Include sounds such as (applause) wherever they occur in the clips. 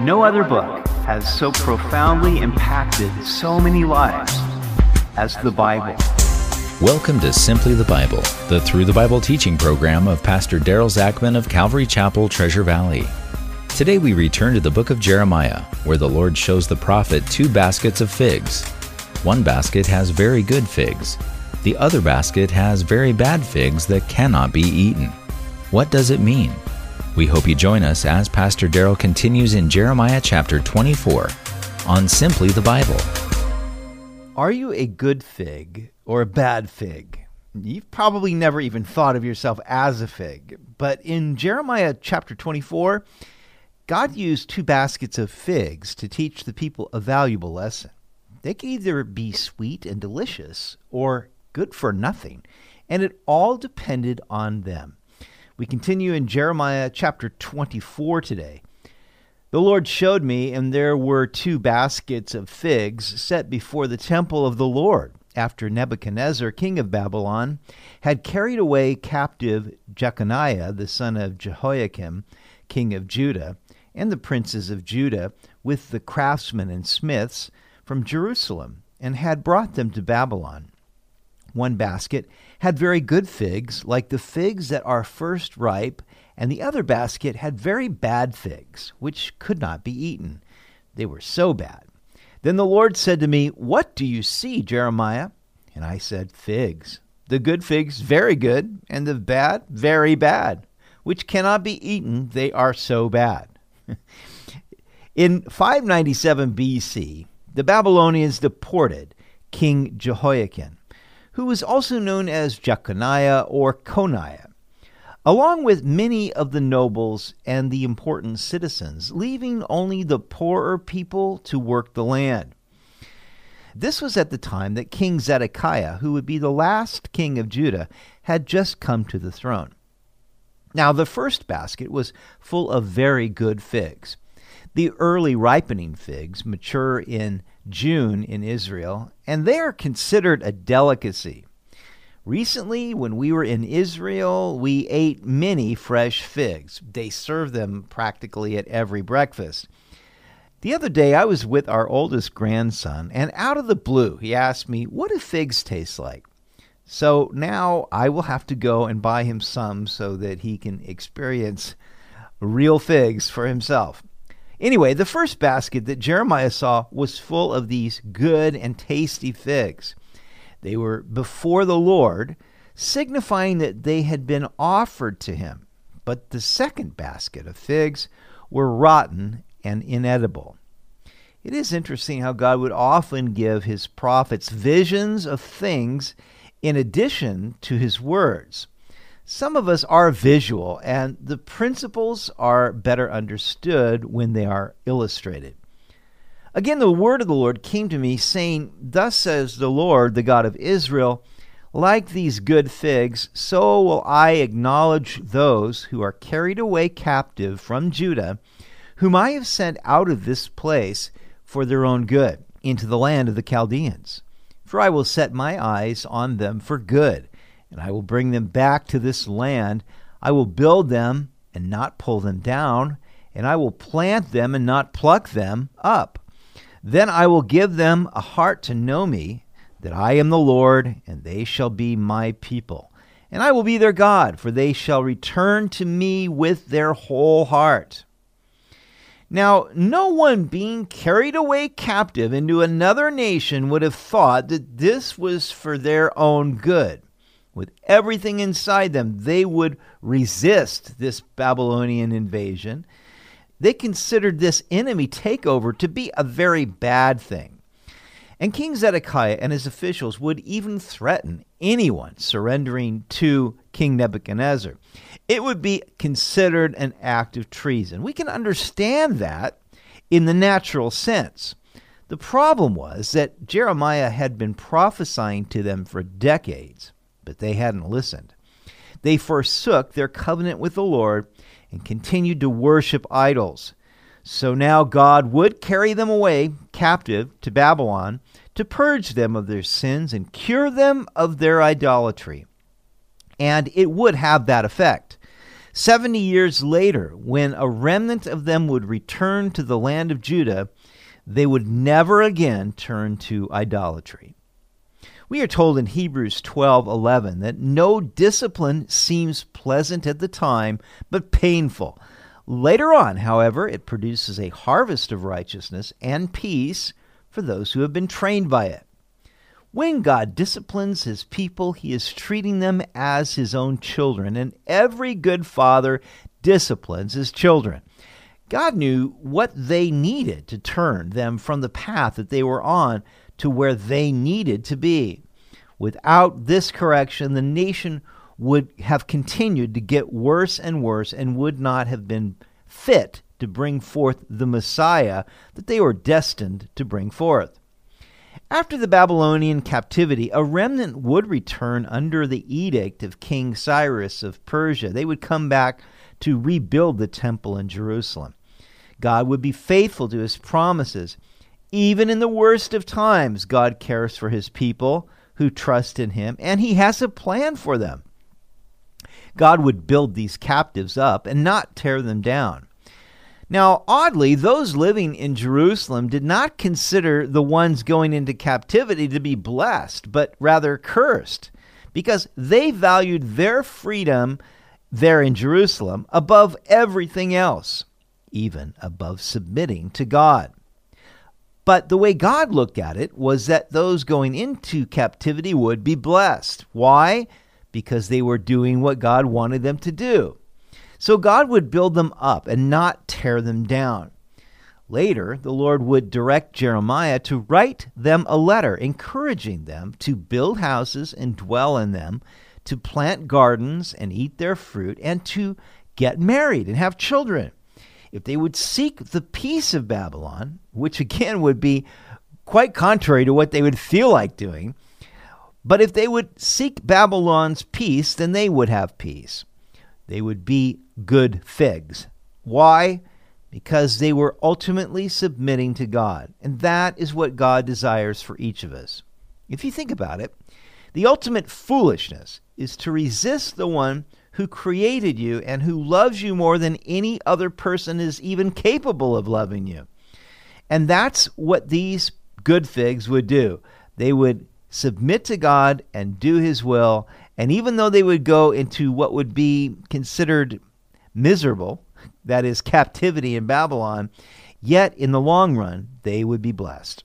No other book has so profoundly impacted so many lives as the Bible. Welcome to Simply the Bible, the Through the Bible teaching program of Pastor Daryl Zachman of Calvary Chapel, Treasure Valley. Today we return to the book of Jeremiah, where the Lord shows the prophet two baskets of figs. One basket has very good figs, the other basket has very bad figs that cannot be eaten. What does it mean? We hope you join us as Pastor Daryl continues in Jeremiah chapter 24 on Simply the Bible. Are you a good fig or a bad fig? You've probably never even thought of yourself as a fig, but in Jeremiah chapter 24, God used two baskets of figs to teach the people a valuable lesson. They could either be sweet and delicious or good for nothing, and it all depended on them. We continue in Jeremiah chapter 24 today. The Lord showed me, and there were two baskets of figs set before the temple of the Lord, after Nebuchadnezzar, king of Babylon, had carried away captive Jeconiah, the son of Jehoiakim, king of Judah, and the princes of Judah, with the craftsmen and smiths from Jerusalem, and had brought them to Babylon. One basket had very good figs, like the figs that are first ripe, and the other basket had very bad figs, which could not be eaten. They were so bad. Then the Lord said to me, What do you see, Jeremiah? And I said, Figs. The good figs, very good, and the bad, very bad, which cannot be eaten. They are so bad. (laughs) In 597 BC, the Babylonians deported King Jehoiakim who was also known as Jeconiah or Coniah, along with many of the nobles and the important citizens, leaving only the poorer people to work the land. This was at the time that King Zedekiah, who would be the last king of Judah, had just come to the throne. Now, the first basket was full of very good figs. The early ripening figs mature in June in Israel, and they are considered a delicacy. Recently, when we were in Israel, we ate many fresh figs. They serve them practically at every breakfast. The other day, I was with our oldest grandson, and out of the blue, he asked me, What do figs taste like? So now I will have to go and buy him some so that he can experience real figs for himself. Anyway, the first basket that Jeremiah saw was full of these good and tasty figs. They were before the Lord, signifying that they had been offered to him. But the second basket of figs were rotten and inedible. It is interesting how God would often give his prophets visions of things in addition to his words. Some of us are visual, and the principles are better understood when they are illustrated. Again, the word of the Lord came to me, saying, Thus says the Lord, the God of Israel, like these good figs, so will I acknowledge those who are carried away captive from Judah, whom I have sent out of this place for their own good, into the land of the Chaldeans. For I will set my eyes on them for good and I will bring them back to this land. I will build them and not pull them down, and I will plant them and not pluck them up. Then I will give them a heart to know me, that I am the Lord, and they shall be my people. And I will be their God, for they shall return to me with their whole heart. Now, no one being carried away captive into another nation would have thought that this was for their own good with everything inside them, they would resist this Babylonian invasion. They considered this enemy takeover to be a very bad thing. And King Zedekiah and his officials would even threaten anyone surrendering to King Nebuchadnezzar. It would be considered an act of treason. We can understand that in the natural sense. The problem was that Jeremiah had been prophesying to them for decades but they hadn't listened. They forsook their covenant with the Lord and continued to worship idols. So now God would carry them away captive to Babylon to purge them of their sins and cure them of their idolatry. And it would have that effect. Seventy years later, when a remnant of them would return to the land of Judah, they would never again turn to idolatry. We are told in Hebrews 12:11 that no discipline seems pleasant at the time, but painful. Later on, however, it produces a harvest of righteousness and peace for those who have been trained by it. When God disciplines his people, he is treating them as his own children, and every good father disciplines his children. God knew what they needed to turn them from the path that they were on to where they needed to be. Without this correction, the nation would have continued to get worse and worse and would not have been fit to bring forth the Messiah that they were destined to bring forth. After the Babylonian captivity, a remnant would return under the edict of King Cyrus of Persia. They would come back to rebuild the temple in Jerusalem. God would be faithful to his promises. Even in the worst of times, God cares for his people who trust in him, and he has a plan for them. God would build these captives up and not tear them down. Now, oddly, those living in Jerusalem did not consider the ones going into captivity to be blessed, but rather cursed, because they valued their freedom there in Jerusalem above everything else, even above submitting to God. But the way God looked at it was that those going into captivity would be blessed. Why? Because they were doing what God wanted them to do. So God would build them up and not tear them down. Later, the Lord would direct Jeremiah to write them a letter encouraging them to build houses and dwell in them, to plant gardens and eat their fruit, and to get married and have children if they would seek the peace of Babylon, which again would be quite contrary to what they would feel like doing, but if they would seek Babylon's peace, then they would have peace. They would be good figs. Why? Because they were ultimately submitting to God. And that is what God desires for each of us. If you think about it, the ultimate foolishness is to resist the one who created you and who loves you more than any other person is even capable of loving you. And that's what these good figs would do. They would submit to God and do his will. And even though they would go into what would be considered miserable, that is, captivity in Babylon, yet in the long run, they would be blessed.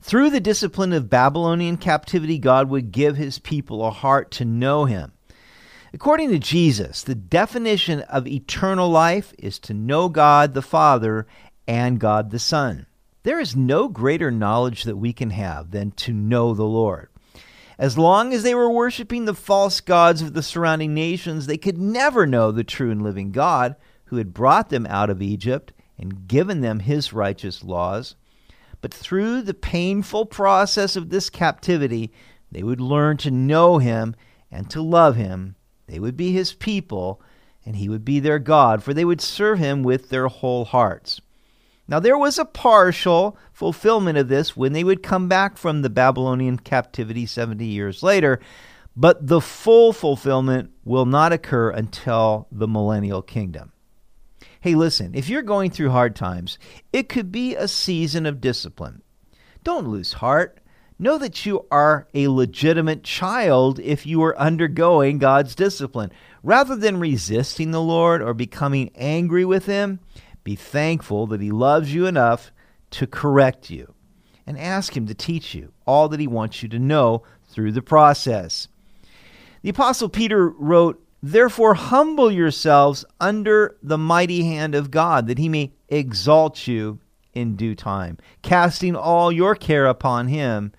Through the discipline of Babylonian captivity, God would give his people a heart to know him According to Jesus, the definition of eternal life is to know God the Father and God the Son. There is no greater knowledge that we can have than to know the Lord. As long as they were worshiping the false gods of the surrounding nations, they could never know the true and living God who had brought them out of Egypt and given them his righteous laws. But through the painful process of this captivity, they would learn to know him and to love him they would be his people, and he would be their God, for they would serve him with their whole hearts. Now, there was a partial fulfillment of this when they would come back from the Babylonian captivity 70 years later, but the full fulfillment will not occur until the millennial kingdom. Hey, listen, if you're going through hard times, it could be a season of discipline. Don't lose heart. Know that you are a legitimate child if you are undergoing God's discipline. Rather than resisting the Lord or becoming angry with Him, be thankful that He loves you enough to correct you and ask Him to teach you all that He wants you to know through the process. The Apostle Peter wrote, Therefore, humble yourselves under the mighty hand of God, that He may exalt you in due time, casting all your care upon Him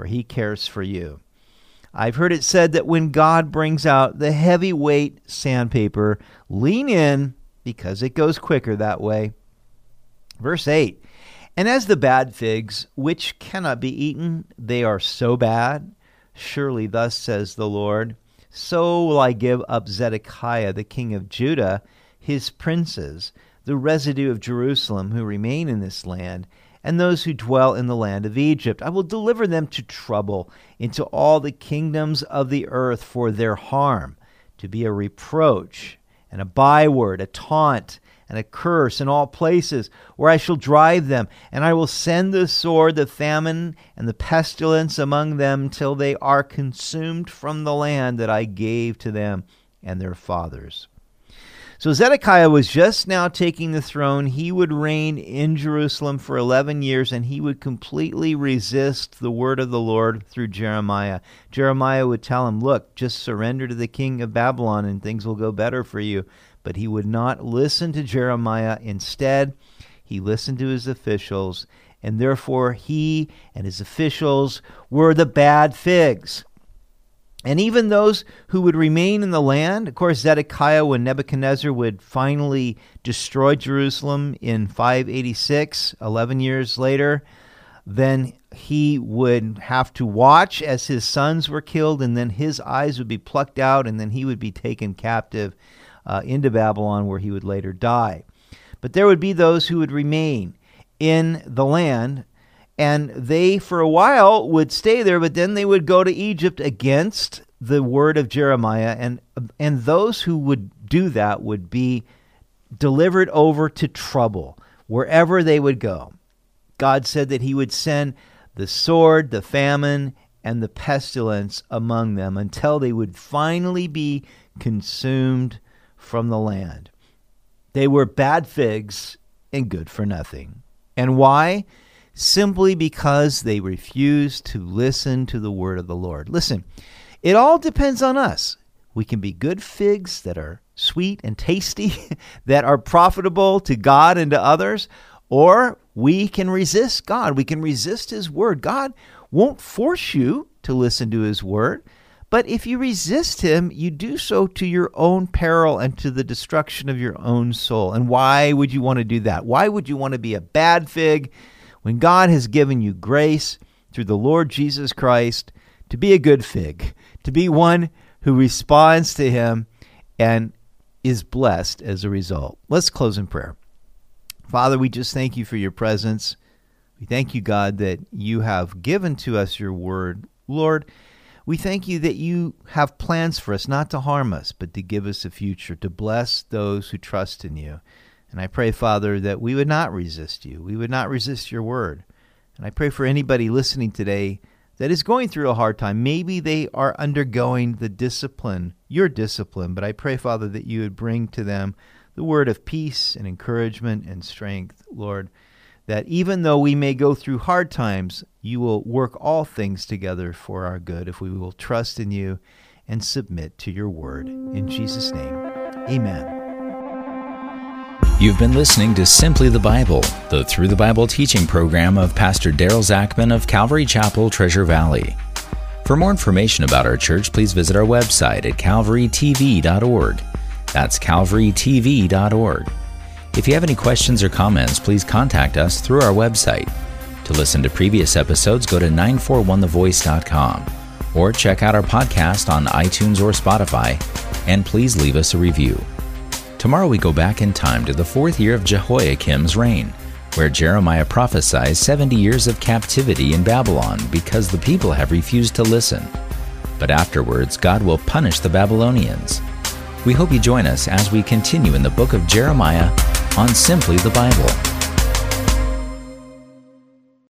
for he cares for you. I've heard it said that when God brings out the heavyweight sandpaper, lean in because it goes quicker that way. Verse 8 And as the bad figs, which cannot be eaten, they are so bad, surely thus says the Lord, so will I give up Zedekiah the king of Judah, his princes, the residue of Jerusalem who remain in this land, and those who dwell in the land of Egypt. I will deliver them to trouble into all the kingdoms of the earth for their harm, to be a reproach and a byword, a taunt, and a curse in all places where I shall drive them, and I will send the sword, the famine, and the pestilence among them till they are consumed from the land that I gave to them and their fathers. So Zedekiah was just now taking the throne. He would reign in Jerusalem for 11 years and he would completely resist the word of the Lord through Jeremiah. Jeremiah would tell him, Look, just surrender to the king of Babylon and things will go better for you. But he would not listen to Jeremiah. Instead, he listened to his officials, and therefore he and his officials were the bad figs. And even those who would remain in the land, of course, Zedekiah, when Nebuchadnezzar would finally destroy Jerusalem in 586, 11 years later, then he would have to watch as his sons were killed, and then his eyes would be plucked out, and then he would be taken captive uh, into Babylon, where he would later die. But there would be those who would remain in the land, and they, for a while, would stay there, but then they would go to Egypt against the word of Jeremiah, and and those who would do that would be delivered over to trouble wherever they would go. God said that He would send the sword, the famine, and the pestilence among them until they would finally be consumed from the land. They were bad figs and good for nothing. And why? Simply because they refuse to listen to the word of the Lord. Listen, it all depends on us. We can be good figs that are sweet and tasty, (laughs) that are profitable to God and to others, or we can resist God. We can resist His word. God won't force you to listen to His word. But if you resist him, you do so to your own peril and to the destruction of your own soul. And why would you want to do that? Why would you want to be a bad fig when God has given you grace through the Lord Jesus Christ to be a good fig, to be one who responds to him and is blessed as a result? Let's close in prayer. Father, we just thank you for your presence. We thank you, God, that you have given to us your word. Lord, we thank you that you have plans for us, not to harm us, but to give us a future, to bless those who trust in you. And I pray, Father, that we would not resist you. We would not resist your word. And I pray for anybody listening today that is going through a hard time. Maybe they are undergoing the discipline, your discipline, but I pray, Father, that you would bring to them the word of peace and encouragement and strength, Lord that even though we may go through hard times, you will work all things together for our good if we will trust in you and submit to your word. In Jesus' name, amen. You've been listening to Simply the Bible, the Through the Bible teaching program of Pastor Daryl Zachman of Calvary Chapel, Treasure Valley. For more information about our church, please visit our website at calvarytv.org. That's calvarytv.org. If you have any questions or comments, please contact us through our website. To listen to previous episodes, go to 941thevoice.com or check out our podcast on iTunes or Spotify, and please leave us a review. Tomorrow we go back in time to the fourth year of Jehoiakim's reign, where Jeremiah prophesies 70 years of captivity in Babylon because the people have refused to listen. But afterwards, God will punish the Babylonians. We hope you join us as we continue in the book of Jeremiah on Simply the Bible.